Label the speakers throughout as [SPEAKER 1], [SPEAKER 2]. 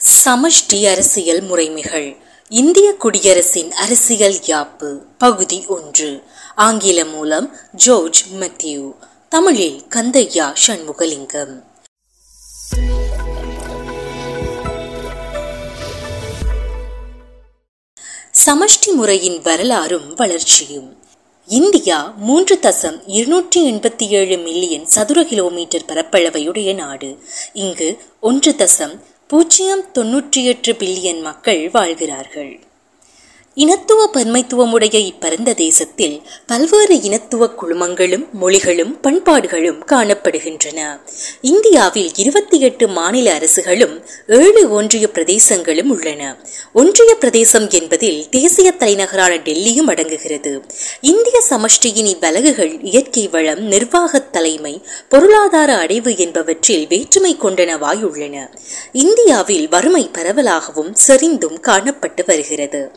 [SPEAKER 1] சமஷ்டி அரசியல் முறைமைகள். இந்திய குடியரசின் அரசியல் யாப்பு பகுதி ஒன்று. ஆங்கில மூலம் ஜோர்ஜ் மத்தியூ தமிழில் கந்தையா சண்முகலிங்கம். சமஷ்டி முறையின் வரலாறும் வளர்ச்சியும். இந்தியா மூன்று தசம் இருநூற்றி எண்பத்தி ஏழு மில்லியன் சதுர கிலோமீட்டர் பரப்பளவையுடைய நாடு. இங்கு ஒன்று தசம் பூஜ்ஜியம் தொன்னூற்றி எட்டு பில்லியன் மக்கள் வாழ்கிறார்கள். இனத்துவ பன்மைத்துவமுடைய இப்பரந்த தேசத்தில் பல்வேறு இனத்துவ குழுமங்களும் மொழிகளும் பண்பாடுகளும் காணப்படுகின்றன. இந்தியாவில் இருபத்தி எட்டு மாநில அரசுகளும் ஏழு ஒன்றிய பிரதேசங்களும் உள்ளன. ஒன்றிய பிரதேசம் என்பதில் தேசிய தலைநகரான டெல்லியும் அடங்குகிறது. இந்திய சமஷ்டியின் இவ்வலகுகள் இயற்கை வளம் நிர்வாக தலைமை பொருளாதார அடைவு என்பவற்றில் வேற்றுமை கொண்டனவாய் உள்ளன. இந்தியாவில் வறுமை பரவலாகவும் செறிந்தும் காணப்பட்டு வருகிறது.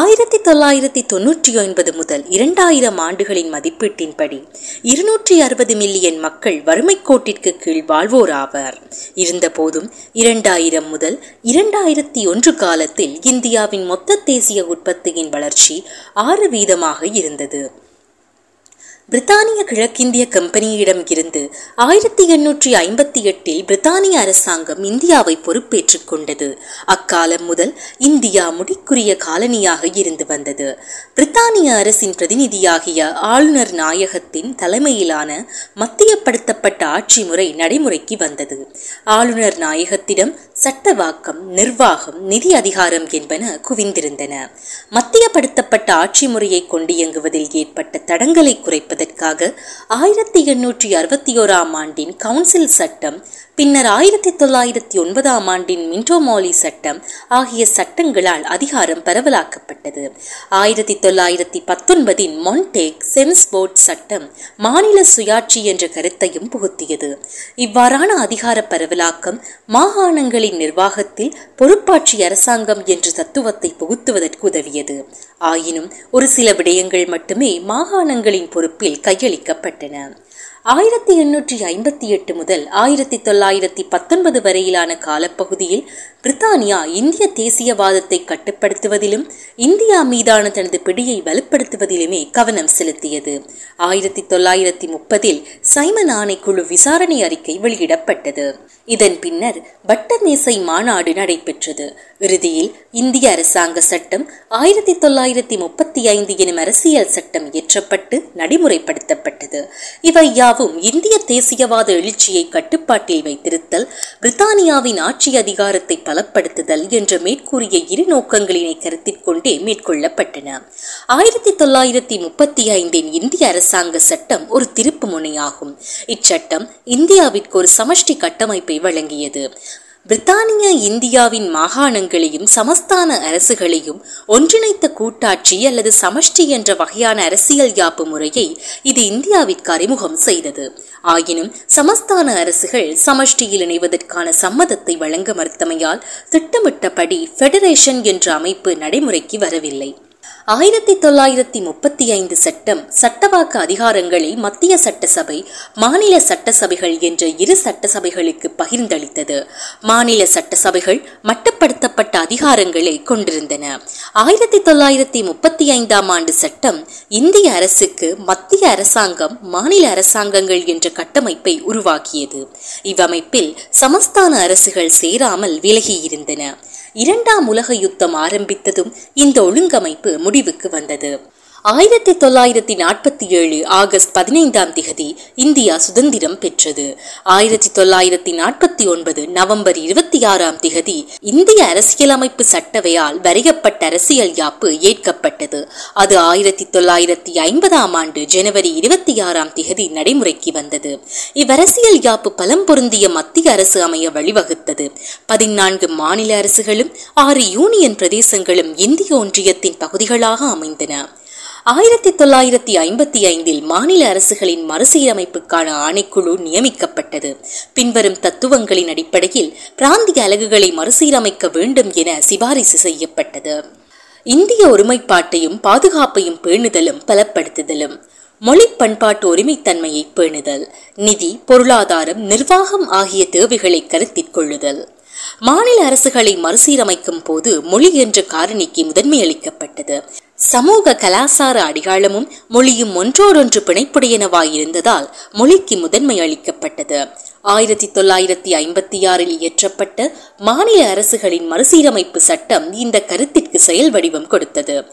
[SPEAKER 1] ஆயிரத்தி தொள்ளாயிரத்தி தொன்னூற்றி ஒன்பது முதல் இரண்டாயிரம் ஆண்டுகளின் மதிப்பீட்டின்படி இருநூற்றி அறுபது மில்லியன் மக்கள் வறுமை கோட்டிற்கு கீழ் வாழ்வோர் ஆவர். இருந்தபோதும் இரண்டாயிரம் முதல் இரண்டாயிரத்தி ஒன்று காலத்தில் இந்தியாவின் மொத்த தேசிய உற்பத்தியின் வளர்ச்சி ஆறு வீதமாக இருந்தது. பிரித்தானிய கிழக்கிந்திய கம்பெனியிடம் இருந்து ஆயிரத்தி எண்ணூற்றி ஐம்பத்தி எட்டில் பிரித்தானிய அரசாங்கம் இந்தியாவை பொறுப்பேற்றுக் கொண்டது. அக்காலம் முதல் இந்தியா முடிக்குரிய காலனியாக இருந்து வந்தது. பிரித்தானிய அரசின் பிரதிநிதியாகிய ஆளுநர் நாயகத்தின் தலைமையிலான மத்தியப்படுத்தப்பட்ட ஆட்சி முறை நடைமுறைக்கு வந்தது. ஆளுநர் நாயகத்திடம் சட்டவாக்கம் நிர்வாகம் நிதி அதிகாரம் என்பன குவிந்திருந்தன. மத்தியப்படுத்தப்பட்ட ஆட்சி முறையை கொண்டு இயங்குவதில் ஏற்பட்ட தடங்களை குறைப்பது என்பதற்காக ஆயிரத்தி எண்ணூற்றி அறுபத்தி ஓராம் ஆண்டின் கவுன்சில் சட்டம் பின்னர் ஆயிரத்தி தொள்ளாயிரத்தி ஒன்பதாம் ஆண்டின் மின்டோமாலி சட்டம் ஆகிய சட்டங்களால் அதிகாரம் பரவலாக்கப்பட்டது. ஆயிரத்தி தொள்ளாயிரத்தி பத்தொன்பதின் மொன்டேக் சென்ஸ்போர்ட் சட்டம் மாநில சுயாட்சி என்ற கருத்தையும் புகுத்தியது. இவ்வாறான அதிகார பரவலாக்கம் மாகாணங்களின் நிர்வாகத்தில் பொறுப்பாட்சி அரசாங்கம் என்ற தத்துவத்தை புகுத்துவதற்கு உதவியது. ஆயினும் ஒரு சில விடயங்கள் மட்டுமே மாகாணங்களின் பொறுப்பில் கையளிக்கப்பட்டன. ஆயிரத்தி எண்ணூற்றி ஐம்பத்தி எட்டு முதல் ஆயிரத்தி தொள்ளாயிரத்தி பத்தொன்பது வரையிலான காலப்பகுதியில் பிரித்தானியா இந்திய தேசியவாதத்தை கட்டுப்படுத்துவதிலும் இந்தியா மீதான தனது பிடியை வலுப்படுத்துவதிலுமே கவனம் செலுத்தியது. ஆயிரத்தி தொள்ளாயிரத்தி முப்பதில் சைமன் ஆணைக்குழு விசாரணை அறிக்கை வெளியிடப்பட்டது. இதன் பின்னர் வட்டமேசை மாநாடு நடைபெற்றது. இறுதியில் இந்திய அரசாங்க சட்டம் ஆயிரத்தி தொள்ளாயிரத்தி முப்பத்தி ஐந்து எனும் அரசியல் சட்டம் இயற்றப்பட்டு நடைமுறைப்படுத்தப்பட்டது. இவை இந்தியாவும் இந்திய தேசியவாத எழுச்சியை கட்டுப்பாட்டில் வைத்திருத்தல் பிரித்தானியாவின் ஆட்சி அதிகாரத்தை பலப்படுத்துதல் என்ற மேற்கூறிய இரு நோக்கங்களினை கருத்தில் கொண்டே மேற்கொள்ளப்பட்டன. ஆயிரத்தி தொள்ளாயிரத்தி முப்பத்தி ஐந்தின் இந்திய அரசாங்க சட்டம் ஒரு திருப்பு முனையாகும். இச்சட்டம் இந்தியாவிற்கு ஒரு சமஷ்டி கட்டமைப்பை வழங்கியது. பிரித்தானிய இந்தியாவின் மாகாணங்களையும் சமஸ்தான அரசுகளையும் ஒன்றிணைத்த கூட்டாட்சி அல்லது சமஷ்டி என்ற வகையான அரசியல் யாப்பு முறையை இது இந்தியாவிற்கு அறிமுகம் செய்தது. ஆயினும் சமஸ்தான அரசுகள் சமஷ்டியில் இணைவதற்கான சம்மதத்தை வழங்க மறுத்தமையால் திட்டமிட்டபடி ஃபெடரேஷன் என்ற அமைப்பு நடைமுறைக்கு வரவில்லை. ஆயிரத்தி தொள்ளாயிரத்தி முப்பத்தி ஐந்து சட்டம் சட்டவாக்க அதிகாரங்களை மத்திய சட்டசபை மாநில சட்டசபைகள் என்ற இரு சட்டசபைகளுக்கு பகிர்ந்தளித்தது. மாநில சட்டசபைகள் மட்டுப்படுத்தப்பட்ட அதிகாரங்களை கொண்டிருந்தன. ஆயிரத்தி தொள்ளாயிரத்தி முப்பத்தி ஐந்தாம் ஆண்டு சட்டம் இந்திய அரசுக்கு மத்திய அரசாங்கம் மாநில அரசாங்கங்கள் என்ற கட்டமைப்பை உருவாக்கியது. இவ்வமைப்பில் சமஸ்தான அரசுகள் சேராமல் விலகியிருந்தன. இரண்டாம் உலக யுத்தம் ஆரம்பித்ததும் இந்த ஒழுங்கமைப்பு முடிவுக்கு வந்தது. ஆயிரத்தி தொள்ளாயிரத்தி நாற்பத்தி ஏழு ஆகஸ்ட் பதினைந்தாம் திகதி இந்தியா சுதந்திரம் பெற்றது. ஆயிரத்தி தொள்ளாயிரத்தி நாற்பத்தி ஒன்பது நவம்பர் இருபத்தி ஆறாம் திகதி இந்திய அரசியலமைப்பு சட்டவையால் வரையப்பட்ட அரசியல் யாப்பு ஏற்கப்பட்டது. அது ஆயிரத்தி தொள்ளாயிரத்தி ஐம்பதாம் ஆண்டு ஜனவரி இருபத்தி ஆறாம் திகதி நடைமுறைக்கு வந்தது. இவ்வரசியல் யாப்பு பலம் பொருந்திய மத்திய அரசு அமைய வழிவகுத்தது. பதினான்கு மாநில அரசுகளும் ஆறு யூனியன் பிரதேசங்களும் இந்திய ஒன்றியத்தின் பகுதிகளாக அமைந்தன. ஆயிரத்தி தொள்ளாயிரத்தி ஐம்பத்தி ஐந்தில் மாநில அரசுகளின் மறுசீரமைப்புக்கான ஆணைக்குழு நியமிக்கப்பட்டது. பின்வரும் தத்துவங்களின் அடிப்படையில் பிராந்திய அலகுகளை மறுசீரமைக்க வேண்டும் என சிபாரிசு செய்யப்பட்டது. இந்திய ஒருமைப்பாட்டையும் பாதுகாப்பையும் பேணுதலும் பலப்படுத்துதலும் மொழி பண்பாட்டு ஒருமைத்தன்மையை பேணுதல் நிதி பொருளாதாரம் நிர்வாகம் ஆகிய தேவைகளை கருத்தில் கொள்ளுதல். மாநில அரசுகளை மறுசீரமைக்கும் போது மொழி என்ற காரணிக்கு முதன்மை அளிக்கப்பட்டது. சமூக கலாசார அடையாளமும் மொழியும் ஒன்றோடொன்று பிணைப்புடையனவாயிருந்ததால் மொழிக்கு முதன்மை அளிக்கப்பட்டது. ஆயிரத்தி தொள்ளாயிரத்தி ஐம்பத்தி ஆறில் இயற்றப்பட்ட மாநில அரசுகளின் மறுசீரமைப்பு சட்டம் இந்த கருத்திற்கு செயல் வடிவம் கொடுத்தது.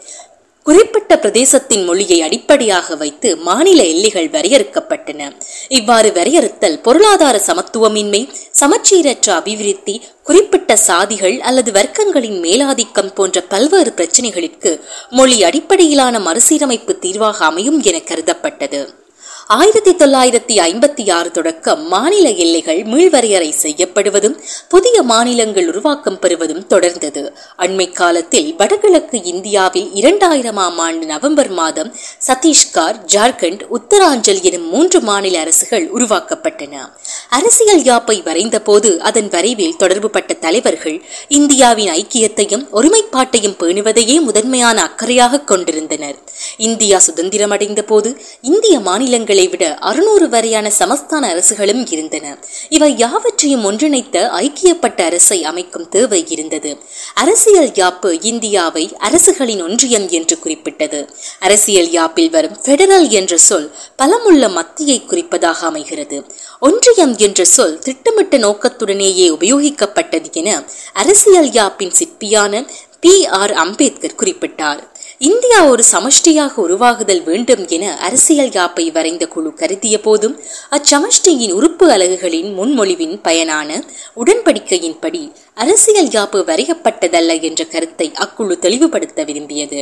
[SPEAKER 1] குறிப்பிட்ட பிரதேசத்தின் மொழியை அடிப்படையாக வைத்து மாநில எல்லைகள் வரையறுக்கப்பட்டன. இவ்வாறு வரையறுத்தல் பொருளாதார சமத்துவமின்மை சமச்சீரற்ற அபிவிருத்தி குறிப்பிட்ட சாதிகள் அல்லது வர்க்கங்களின் மேலாதிக்கம் போன்ற பல்வேறு பிரச்சினைகளுக்கு மொழி அடிப்படையிலான மறுசீரமைப்பு தீர்வாக அமையும் என கருதப்பட்டது. ஆயிரத்தி தொள்ளாயிரத்தி ஐம்பத்தி ஆறு தொடக்கம் மாநில எல்லைகள் மீள்வரையறை செய்யப்படுவதும் புதிய மாநிலங்கள் உருவாக்கம் பெறுவதும் தொடர்ந்தது. அண்மை காலத்தில் வடகிழக்கு இந்தியாவில் இரண்டாயிரமாம் ஆண்டு நவம்பர் மாதம் சத்தீஸ்கர் ஜார்க்கண்ட் உத்தராஞ்சல் எனும் மூன்று மாநில அரசுகள் உருவாக்கப்பட்டன. அரசியல் யாப்பை வரைந்தபோது அதன் வரைவில் தொடர்புபட்ட தலைவர்கள் இந்தியாவின் ஐக்கியத்தையும் ஒருமைப்பாட்டையும் பேணுவதையே முதன்மையான அக்கறையாக கொண்டிருந்தனர். இந்தியா சுதந்திரமடைந்த போது இந்திய மாநிலங்கள் விட அறுநூறு வரையான சமஸ்தான அரசுகளும் இருந்தன. இவை யாவற்றையும் ஒன்றிணைத்த ஐக்கியப்பட்ட அரசை அமைக்கும் தேவை இருந்தது. அரசியல் யாப்பு இந்தியாவை அரசுகளின் ஒன்றியம் என்று குறிப்பிட்டது. அரசியல் யாப்பில் வரும் பெடரல் என்ற சொல் பலமுள்ள மத்தியை குறிப்பதாக அமைகிறது. ஒன்றியம் என்ற சொல் திட்டமிட்ட நோக்கத்துடனேயே உபயோகிக்கப்பட்டது என அரசியல் யாப்பின் சிற்பியான பி ஆர் அம்பேத்கர் குறிப்பிட்டார். இந்தியா ஒரு சமஷ்டியாக உருவாகுதல் வேண்டும் என அரசியல் யாப்பை வரைந்த குழு கருதிய போதும் அச்சமஷ்டியின் உறுப்பு அலகுகளின் முன்மொழிவின் பயனான உடன்படிக்கையின்படி அரசியல் யாப்பு வரையப்பட்டதல்ல என்ற கருத்தை அக்குழு தெளிவுபடுத்த விரும்பியது.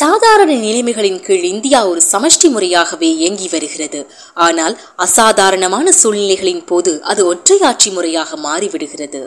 [SPEAKER 1] சாதாரண நிலைமைகளின் கீழ் இந்தியா ஒரு சமஷ்டி முறையாகவே இயங்கி வருகிறது. ஆனால் அசாதாரணமான சூழ்நிலைகளின் போது அது ஒற்றையாட்சி முறையாக மாறிவிடுகிறது.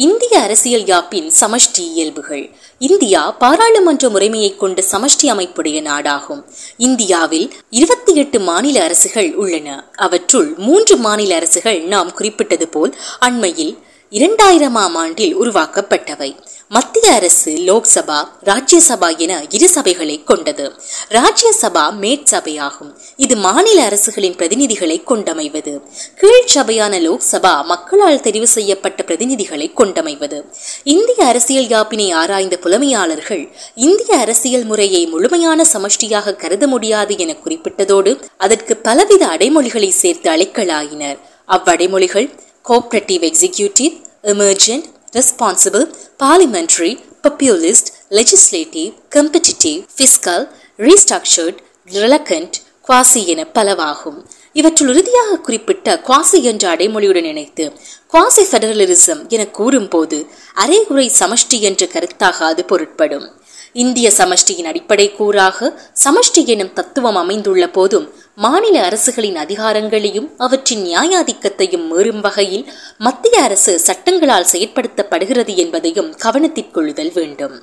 [SPEAKER 1] இந்திய அரசியல் யாப்பின் சமஷ்டி இயல்புகள். இந்தியா பாராளுமன்ற முறைமையை கொண்ட சமஷ்டி அமைப்புடைய நாடாகும். இந்தியாவில் இருபத்தி எட்டு மாநில அரசுகள் உள்ளன. அவற்றுள் மூன்று மாநில அரசுகள் நாம் குறிப்பிட்டது போல் அண்மையில் இரண்டாயிரமாம் ஆண்டில் உருவாக்கப்பட்டவை. மத்திய அரசு லோக்சபா ராஜ்யசபா என இரு சபைகளை கொண்டது. ராஜ்யசபா மேற்சபையாகும் இது மாநில அரசுகளின் பிரதிநிதிகளை கொண்டமைவது. கீழ் சபையான லோக்சபா மக்களால் தெரிவு செய்யப்பட்ட பிரதிநிதிகளை கொண்டமைவது. இந்திய அரசியல் யாப்பினை ஆராய்ந்த புலமையாளர்கள் இந்திய அரசியல் முறையை முழுமையான சமஷ்டியாக கருத முடியாது என குறிப்பிட்டதோடு அதற்கு பலவித அடைமொழிகளை சேர்த்து அழைக்கலாயினர். அவ்வடைமொழிகள் cooperative executive emergent responsible parliamentary populist, legislative, competitive, fiscal, restructured, reluctant, quasi என பலவாகும். இவற்றுள் இறுதியாக குறிப்பிட்ட குவாசி என்ற அடைமொழியுடன் இணைத்து குவாசி ஃபெடரலிசம் என கூறும்போது அரைகுறை சமஷ்டி என்ற கருத்தாக அது பொருட்படும். இந்திய சமஷ்டியின் அடிப்படை கூறாக சமஷ்டி எனும் தத்துவம் அமைந்துள்ள போதும் மாநில அரசுகளின் அதிகாரங்களையும் அவற்றின் நியாயாதிக்கத்தையும் மீறும் வகையில் மத்திய அரசு சட்டங்களால் செயற்படுத்தப்படுகிறது என்பதையும் கவனத்திற்கொள்ளுதல் வேண்டும்.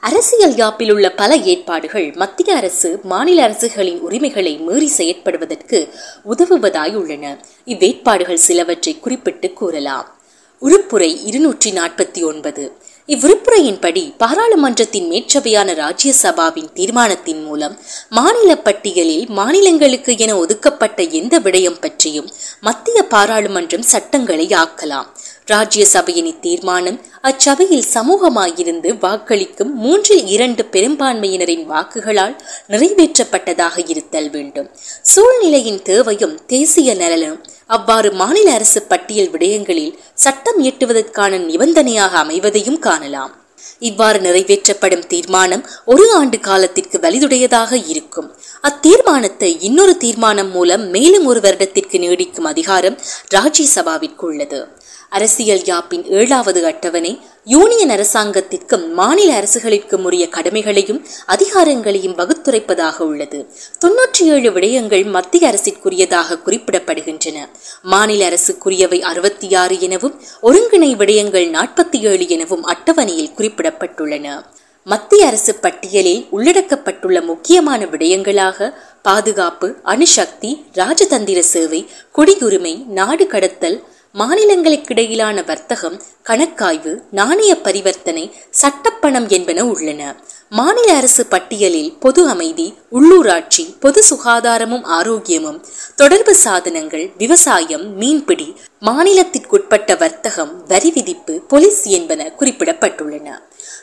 [SPEAKER 1] அரசியல் யாப்பில் உள்ள பல ஏற்பாடுகள் மத்திய அரசு மாநில அரசுகளின் உரிமைகளை மீறி செயற்படுவதற்கு உதவுவதாய் உள்ளன. இவ்வேற்பாடுகள் சிலவற்றை குறிப்பிட்டு கூறலாம். உருப்புரை இருநூற்றி நாற்பத்தி ஒன்பது. இவ்விருப்புரையின்படி பாராளுமன்றத்தின் மேற்சபையான ராஜ்யசபாவின் தீர்மானத்தின் மூலம் மாநில பட்டியலில் மாநிலங்களுக்கு என ஒதுக்கப்பட்ட எந்த விடயம் பற்றியும் மத்திய பாராளுமன்றம் சட்டங்களை ஆக்கலாம். ராஜ்யசபையின் இத்தீர்மானம் அச்சபையில் சமூகமாயிருந்து வாக்களிக்கும் மூன்றில் இரண்டு பெரும்பான்மையினரின் வாக்குகளால் நிறைவேற்றப்பட்டதாக இருத்தல் வேண்டும். சூழ்நிலையின் தேவையும் தேசிய நலனும் அவ்வாறு மாநில அரசு பட்டியல் விடயங்களில் சட்டம் இயற்றுவதற்கான நிபந்தனையாக அமைவதையும் காணலாம். இவ்வாறு நிறைவேற்றப்படும் தீர்மானம் ஒரு ஆண்டு காலத்திற்கு வலிதுடையதாக இருக்கும். அத்தீர்மானத்தை இன்னொரு தீர்மானம் மூலம் மேலும் ஒரு வருடத்திற்கு நீடிக்கும் அதிகாரம் ராஜ்யசபாவிற்கு உள்ளது அரசியல் யாப்பின் ஏழாவது அட்டவணை யூனியன் அரசாங்கத்திற்கும் மாநில அரசுகளுக்கும் உரிய கடமைகளையும் அதிகாரங்களையும் வகுத்துரைப்பதாக உள்ளது. தொன்னூற்றி ஏழு விடயங்கள் மத்திய அரசிற்குரியதாக குறிப்பிடப்படுகின்றன. மாநில அரசுக்குரியவை அறுபத்தி ஆறு எனவும் ஒருங்கிணை விடயங்கள் நாற்பத்தி ஏழு எனவும் அட்டவணையில் குறிப்பிடப்பட்டுள்ளன. மத்திய அரசு பட்டியலில் உள்ளடக்கப்பட்டுள்ள முக்கியமான விடயங்களாக பாதுகாப்பு அணுசக்தி ராஜதந்திர சேவை குடியுரிமை நாடு கடத்தல் மாநிலங்களுக்கிடையிலான வர்த்தகம் கணக்காய்வு நாணய பரிவர்த்தனை சட்டப்பணம் என்பன உள்ளன. மாநில அரசு பட்டியலில் பொது அமைதி உள்ளூராட்சி பொது சுகாதாரமும் ஆரோக்கியமும் தொடர்பு சாதனங்கள் விவசாயம் மீன்பிடி மாநிலத்திற்குட்பட்ட வர்த்தகம் வரி விதிப்பு போலீஸ் என்பன குறிப்பிடப்பட்டுள்ளன.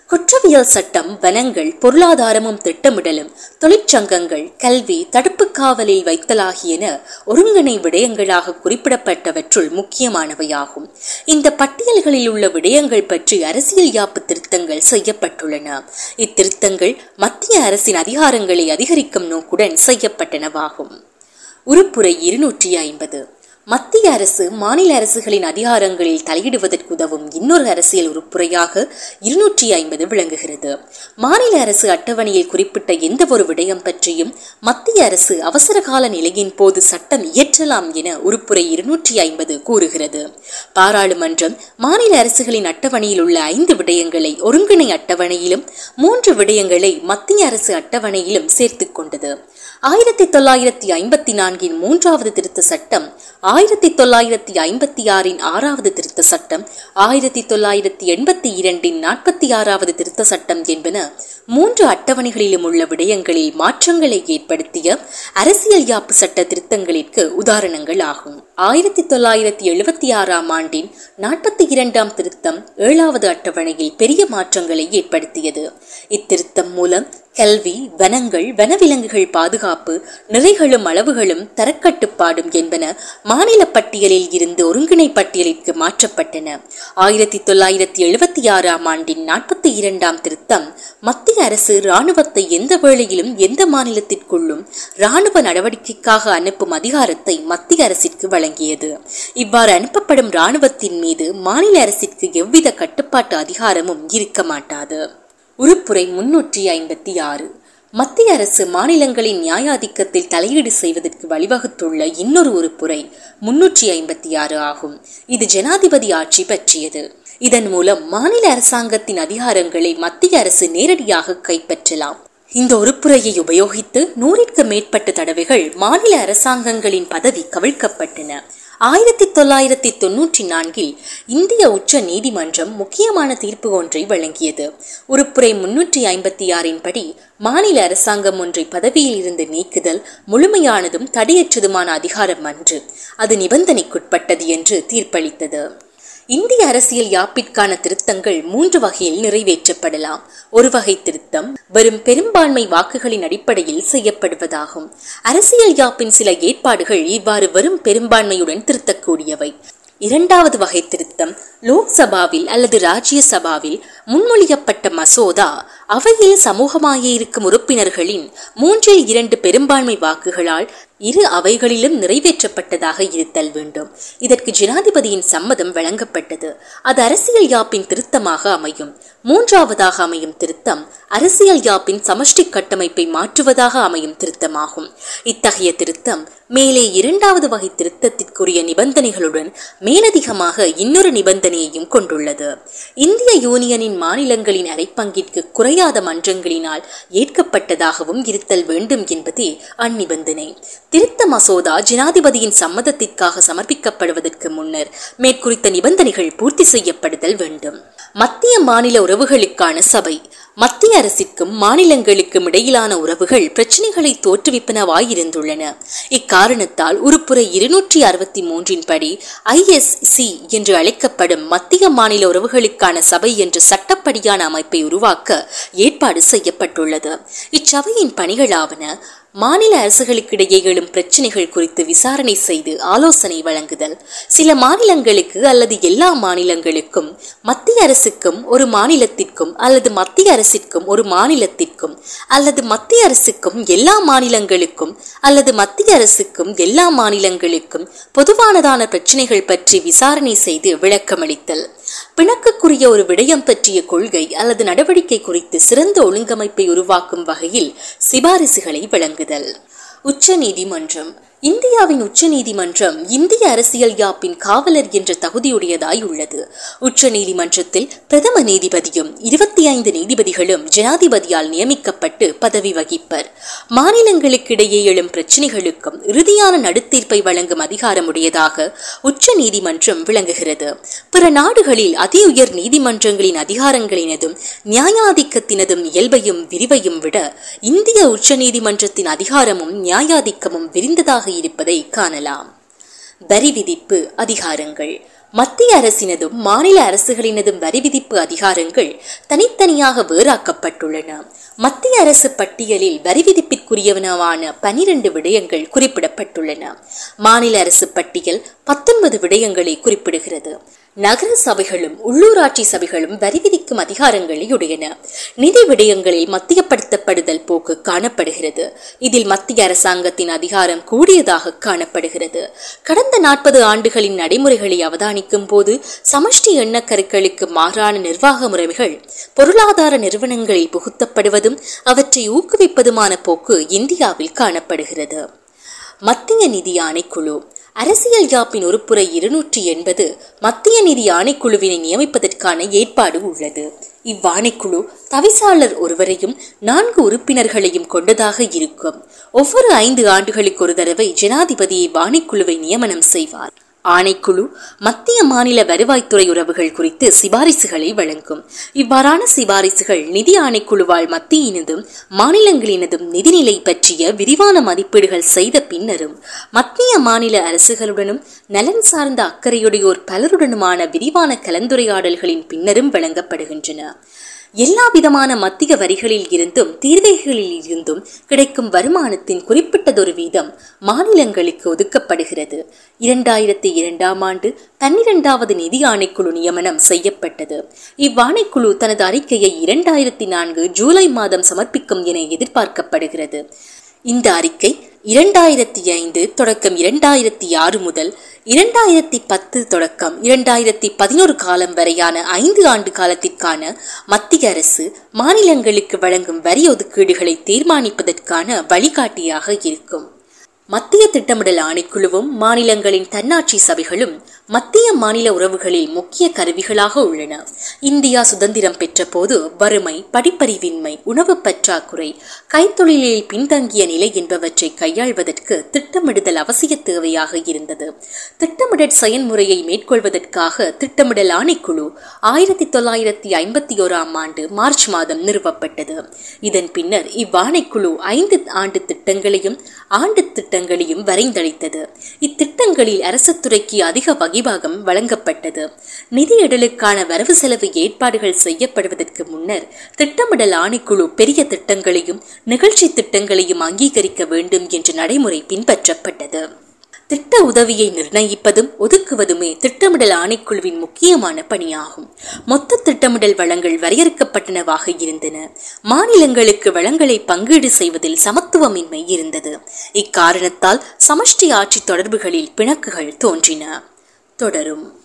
[SPEAKER 1] குற்றவியல் சட்டம் வனங்கள் பொருளாதாரமும் திட்டமிடலும் தொழிற்சங்கங்கள் கல்வி தடுப்பு காவலில் வைத்தலாகியன ஒருங்கிணை விடயங்களாக குறிப்பிடப்பட்டவற்றுள் முக்கியமானவையாகும். இந்த பட்டியல்களில் உள்ள விடயங்கள் பற்றி அரசியல் யாப்பு திருத்தங்கள் செய்யப்பட்டுள்ளன. திருத்தங்கள் மத்திய அரசின் அதிகாரங்களை அதிகரிக்கும் நோக்குடன் செய்யப்பட்டனவாகும். உறுப்புரை இருநூற்றி ஐம்பது. மத்திய அரசு மாநில அரசுகளின் அதிகாரங்களில் தலையிடுவதற்கு உதவும் இன்னொரு அரசியல் உறுப்புரையாக இருநூற்றி ஐம்பது விளங்குகிறது. மாநில அரசு அட்டவணையில் குறிப்பிட்ட எந்த ஒரு விடயம் பற்றியும் மத்திய அரசு அவசரகால நிலையின் போது சட்டம் இயற்றலாம் என உறுப்புரை இருநூற்றி ஐம்பது கூறுகிறது. பாராளுமன்றம் மாநில அரசுகளின் அட்டவணையில் உள்ள ஐந்து விடயங்களை ஒருங்கிணை அட்டவணையிலும் மூன்று விடயங்களை மத்திய அரசு அட்டவணையிலும் சேர்த்துக் கொண்டது. ஆயிரத்தி தொள்ளாயிரத்தி ஐம்பத்தி நான்கின் மூன்றாவது திருத்த சட்டம் ஆயிரத்தி தொள்ளாயிரத்தி ஐம்பத்தி ஆறின் ஆறாவது திருத்த சட்டம் ஆயிரத்தி தொள்ளாயிரத்தி எண்பத்தி இரண்டின் நாற்பத்தி ஆறாவது திருத்த சட்டம் என்பன மூன்று அட்டவணைகளிலும் உள்ள விடயங்களில் மாற்றங்களை ஏற்படுத்திய அரசியல் யாப்பு சட்ட திருத்தங்களிற்கு உதாரணங்கள் ஆகும். ஆயிரத்தி தொள்ளாயிரத்தி எழுபத்தி ஆறாம் ஆண்டின் நாற்பத்தி இரண்டாம் திருத்தம் ஏழாவது அட்டவணையில் பெரிய மாற்றங்களை ஏற்படுத்தியது. இத்திருத்தம் மூலம் கல்வி வனங்கள் வனவிலங்குகள் பாதுகாப்பு நிறைகளும் அளவுகளும் தரக்கட்டுப்பாடும் என்பன மாநில பட்டியலில் இருந்து ஒருங்கிணை பட்டியலிற்கு மாற்றப்பட்டன. ஆயிரத்தி தொள்ளாயிரத்தி எழுபத்தி ஆறாம் ஆண்டின் நாற்பத்தி இரண்டாம் திருத்தம் மத்திய அரசு ராணுவத்தை எந்த வேளையிலும் எந்த மாநிலத்திற்குள்ளும் இராணுவ நடவடிக்கைக்காக அனுப்பும் அதிகாரத்தை மத்திய அரசிற்கு வழங்கியது. இவ்வாறு அனுப்பப்படும் இராணுவத்தின் மீது மாநில அரசிற்கு எவ்வித கட்டுப்பாட்டு அதிகாரமும் இருக்க மாட்டாது. உருப்புரை முன்னூற்றி ஐம்பத்தி ஆறு. மத்திய அரசு மாநிலங்களின் நியாயாதிக்கத்தில் தலையீடு செய்வதற்கு வழிவகுத்துள்ள இன்னொரு உறுப்புரை முன்னூற்றி ஐம்பத்தி ஆறு ஆகும். இது ஜனாதிபதி ஆட்சி பற்றியது. இதன் மூலம் மாநில அரசாங்கத்தின் அதிகாரங்களை மத்திய அரசு நேரடியாக கைப்பற்றலாம். இந்த உறுப்புரையை உபயோகித்து நூறிற்கு மேற்பட்ட தடவைகள் மாநில அரசாங்கங்களின் பதவி கவிழ்க்கப்பட்டன. ஆயிரத்தி தொள்ளாயிரத்தி தொன்னூற்றி நான்கில் இந்திய உச்ச நீதிமன்றம் முக்கியமான தீர்ப்பு ஒன்றை வழங்கியது. உறுப்புரை முன்னூற்றி ஐம்பத்தி ஆறின் படி மாநில அரசாங்கம் ஒன்றை பதவியில் இருந்து நீக்குதல் முழுமையானதும் தடையற்றதுமான அதிகாரம் அன்று. அது நிபந்தனைக்குட்பட்டது என்று தீர்ப்பளித்தது. இந்திய அரசியல் யாப்பிற்கான திருத்தங்கள் மூன்று வகையில் நிறைவேற்றப்படலாம். ஒரு வகை திருத்தம் வரும் பெரும்பான்மை வாக்குகளின் அடிப்படையில் செய்யப்படுவதாகும். அரசியல் யாப்பின் சில ஏற்பாடுகள் இவ்வாறு வரும் பெரும்பான்மையுடன் திருத்தக்கூடியவை. இரண்டாவது வகை திருத்தம் லோக்சபாவில் அல்லது ராஜ்யசபாவில் முன்மொழியப்பட்ட மசோதா அவையில் சமூகமாக இருக்கும் உறுப்பினர்களின் மூன்றில் இரண்டு பெரும்பான்மை வாக்குகளால் இரு அவைகளிலும் நிறைவேற்றப்பட்டதாக இருத்தல் வேண்டும். இதற்கு ஜனாதிபதியின் சம்மதம் வழங்கப்பட்டது. அது அரசியல் யாப்பின் திருத்தமாக அமையும். மூன்றாவதாக அமையும் திருத்தம் அரசியல் யாப்பின் சமஷ்டி கட்டமைப்பை மாற்றுவதாக அமையும் திருத்தமாகும். இத்தகைய திருத்தம் மேலே இரண்டாவது வகை திருத்தத்திற்குரிய நிபந்தனைகளுடன் மேலதிகமாக இன்னொரு நிபந்தனையையும் கொண்டுள்ளது. இந்திய யூனியனின் மாநிலங்களின் அரைப்பங்கிற்கு குறையாத மன்றங்களினால் ஏற்கப்பட்டதாகவும் இருத்தல் வேண்டும் என்பதே அந்நிபந்தனை. திருத்த மசோதா ஜனாதிபதியின் சம்மதத்திற்காக சமர்ப்பிக்கப்படுவதற்கு முன்னர் மேற்குறித்த நிபந்தனைகள் பூர்த்தி செய்யப்படுதல் வேண்டும். மத்திய மாநில உறவுகளுக்கான சபை மத்திய அரசிற்கும் மாநிலங்களுக்கும் இடையிலான உறவுகள் பிரச்சனைகளை தோற்றுவிப்பனவாயிருந்துள்ளன. இக்காரணத்தால் உறுப்புரை இருநூற்றி அறுபத்தி மூன்றின் படி ஐஎஸ்சி என்று அழைக்கப்படும் மத்திய மாநில உறவுகளுக்கான சபை என்ற சட்டப்படியான அமைப்பை உருவாக்க ஏற்பாடு செய்யப்பட்டுள்ளது. இச்சபையின் பணிகளாவன மாநில அரசுகளுக்கிடையே எழும் பிரச்சனைகள் குறித்து விசாரணை செய்து ஆலோசனை வழங்குதல். சில மாநிலங்களுக்கு அல்லது எல்லா மாநிலங்களுக்கும் மத்திய அரசுக்கும் ஒரு மாநிலத்திற்கும் அல்லது மத்திய அரசிற்கும் ஒரு மாநிலத்திற்கும் அல்லது மத்திய அரசுக்கும் எல்லா மாநிலங்களுக்கும் அல்லது மத்திய அரசுக்கும் எல்லா மாநிலங்களுக்கும் பொதுவானதான பிரச்சனைகள் பற்றி விசாரணை செய்து விளக்கமளித்தல். பிணக்குக்குரிய ஒரு விடயம் பற்றிய கொள்கை அல்லது நடவடிக்கை குறித்து சிறந்த ஒழுங்கமைப்பை உருவாக்கும் வகையில் சிபாரிசுகளை வழங்குதல். உச்ச உச்ச நீதிமன்றம் இந்தியாவின் உச்ச நீதிமன்றம் இந்திய அரசியல் யாப்பின் காவலர் என்ற தகுதியுடையதாய் உள்ளது. உச்ச நீதிமன்றத்தில் பிரதம நீதிபதியும் இருபத்தி ஐந்து நீதிபதிகளும் ஜனாதிபதியால் நியமிக்கப்பட்டு பதவி வகிப்பர். மாநிலங்களுக்கிடையே எழும் பிரச்சினைகளுக்கும் இறுதியான நடுத்தீர்ப்பை வழங்கும் அதிகாரமுடையதாக உச்ச நீதிமன்றம் விளங்குகிறது. பிற நாடுகளில் அதி உயர் நீதிமன்றங்களின் அதிகாரங்களினதும் நியாயாதிக்கத்தினதும் இயல்பையும் விரிவையும் விட இந்திய உச்ச நீதிமன்றத்தின் அதிகாரமும் நியாயாதிக்கமும் விரிந்ததாக இருப்பதை காணலாம். வரி விதிப்பு அதிகாரங்கள். மத்திய அரசினதும் மாநில அரசுகளினதும் வரி விதிப்பு அதிகாரங்கள் தனித்தனியாக வேறாக்கப்பட்டுள்ளன. மத்திய அரசு பட்டியலில் வரி விதிப்பிற்குரியவனவான பனிரெண்டு விடயங்கள் குறிப்பிடப்பட்டுள்ளன. மாநில அரசு பட்டியல் பத்தொன்பது விடயங்களை குறிப்பிடுகிறது. நகர சபைகளும் உள்ளூராட்சி சபைகளும் வரி விதிக்கும் அதிகாரங்களை உடையன நிதி விடயங்களில் மத்தியப்படுத்தப்படுதல் போக்கு காணப்படுகிறது. இதில் மத்திய அரசாங்கத்தின் அதிகாரம் கூடியதாக காணப்படுகிறது. கடந்த நாற்பது ஆண்டுகளின் நடைமுறைகளை அவதானிக்கும் போது சமஷ்டி எண்ணக்கருக்களுக்கு மாறான நிர்வாக முறைகள் பொருளாதார நிறுவனங்களில் புகுத்தப்படுவதும் அவற்றை ஊக்குவிப்பதுமான போக்கு இந்தியாவில் காணப்படுகிறது. மத்திய நிதி ஆணைக்குழு அரசியல் யாப்பின் உறுப்புரை இருநூற்றி எண்பது மத்திய நிதி ஆணைக்குழுவினை நியமிப்பதற்கான ஏற்பாடு உள்ளது. இவ்வாணைக்குழு தவிசாளர் ஒருவரையும் நான்கு உறுப்பினர்களையும் கொண்டதாக இருக்கும். ஒவ்வொரு ஐந்து ஆண்டுகளுக்கு ஒரு தடவை ஜனாதிபதி இவ்வாணைக்குழுவை நியமனம் செய்வார். ஆணைக்குழு மத்திய மாநில வருவாய்த்துறை உறவுகள் குறித்து சிபாரிசுகளை வழங்கும். இவ்வாறான சிபாரிசுகள் நிதி ஆணைக்குழுவால் மத்தியினதும் மாநிலங்களினதும் நிதிநிலை பற்றிய விரிவான மதிப்பீடுகள் செய்த பின்னரும் மத்திய மாநில அரசுகளுடனும் நலன் சார்ந்த அக்கறையுடையோர் பலருடனுமான விரிவான கலந்துரையாடல்களின் பின்னரும் வழங்கப்படுகின்றன. எல்லா விதமான மத்திய வரிகளில் இருந்தும் தீர்வைகளில் இருந்தும் கிடைக்கும் வருமானத்தின் குறிப்பிட்டதொரு வீதம் மாநிலங்களுக்கு ஒதுக்கப்படுகிறது. இரண்டாயிரத்தி இரண்டாம் ஆண்டு பன்னிரெண்டாவது நிதி ஆணைக்குழு நியமனம் செய்யப்பட்டது. இவ்வாணைக்குழு தனது அறிக்கையை இரண்டாயிரத்தி நான்கு ஜூலை மாதம் சமர்ப்பிக்கும் என எதிர்பார்க்கப்படுகிறது. இந்த அறிக்கை இரண்டாயிரத்தி ஐந்து தொடக்கம் இரண்டாயிரத்தி ஆறு முதல் இரண்டாயிரத்தி பத்து தொடக்கம் இரண்டாயிரத்தி பதினோரு காலம் வரையான ஐந்து ஆண்டு காலத்திற்கான மத்திய அரசு மாநிலங்களுக்கு வழங்கும் வரி ஒதுக்கீடுகளை தீர்மானிப்பதற்கான வழிகாட்டியாக இருக்கும். மத்திய திட்டமிடல் ஆணைக்குழுவும் மாநிலங்களின் தன்னாட்சி சபைகளும் மத்திய மாநில உறவுகளில் முக்கிய கருவிகளாக உள்ளன. இந்தியா சுதந்திரம் பெற்ற போது வறுமை படிப்பறிவின்மை உணவு பற்றாக்குறை கைத்தொழிலில் பின்தங்கிய நிலை என்பவற்றை கையாள்வதற்கு திட்டமிடுதல் அவசிய தேவையாக இருந்தது. திட்டமிடல் செயல்முறையை மேற்கொள்வதற்காக திட்டமிடல் ஆணைக்குழு ஆயிரத்தி தொள்ளாயிரத்தி ஐம்பத்தி ஓராம் ஆண்டு மார்ச் மாதம் நிறுவப்பட்டது. இதன் பின்னர் இவ்வாணைக்குழு ஐந்து ஆண்டு திட்டங்களையும் ஆண்டு திட்ட திட்டங்களையும் வரைந்தளித்தது. இத்திட்டங்களில் அரசு துறைக்கு அதிக வகிபாகம் வழங்கப்பட்டது. நிதியிடலுக்கான வரவு செலவு ஏற்பாடுகள் செய்யப்படுவதற்கு முன்னர் திட்டமிடல் ஆணைக்குழு பெரிய திட்டங்களையும் நிகழ்ச்சி திட்டங்களையும் அங்கீகரிக்க வேண்டும் என்ற நடைமுறை பின்பற்றப்பட்டது. திட்ட உதவியை நிர்ணயிப்பதும் ஒதுக்குவதுமே திட்டமிடல் ஆணைக்குழுவின் முக்கியமான பணியாகும். மொத்த திட்டமிடல் வளங்கள் வரையறுக்கப்பட்டனவாக இருந்தன. மாநிலங்களுக்கு வளங்களை பங்கீடு செய்வதில் சமத்துவமின்மை இருந்தது. இக்காரணத்தால் சமஷ்டி ஆட்சி தொடர்புகளில் பிணக்குகள் தோன்றின. தொடரும்.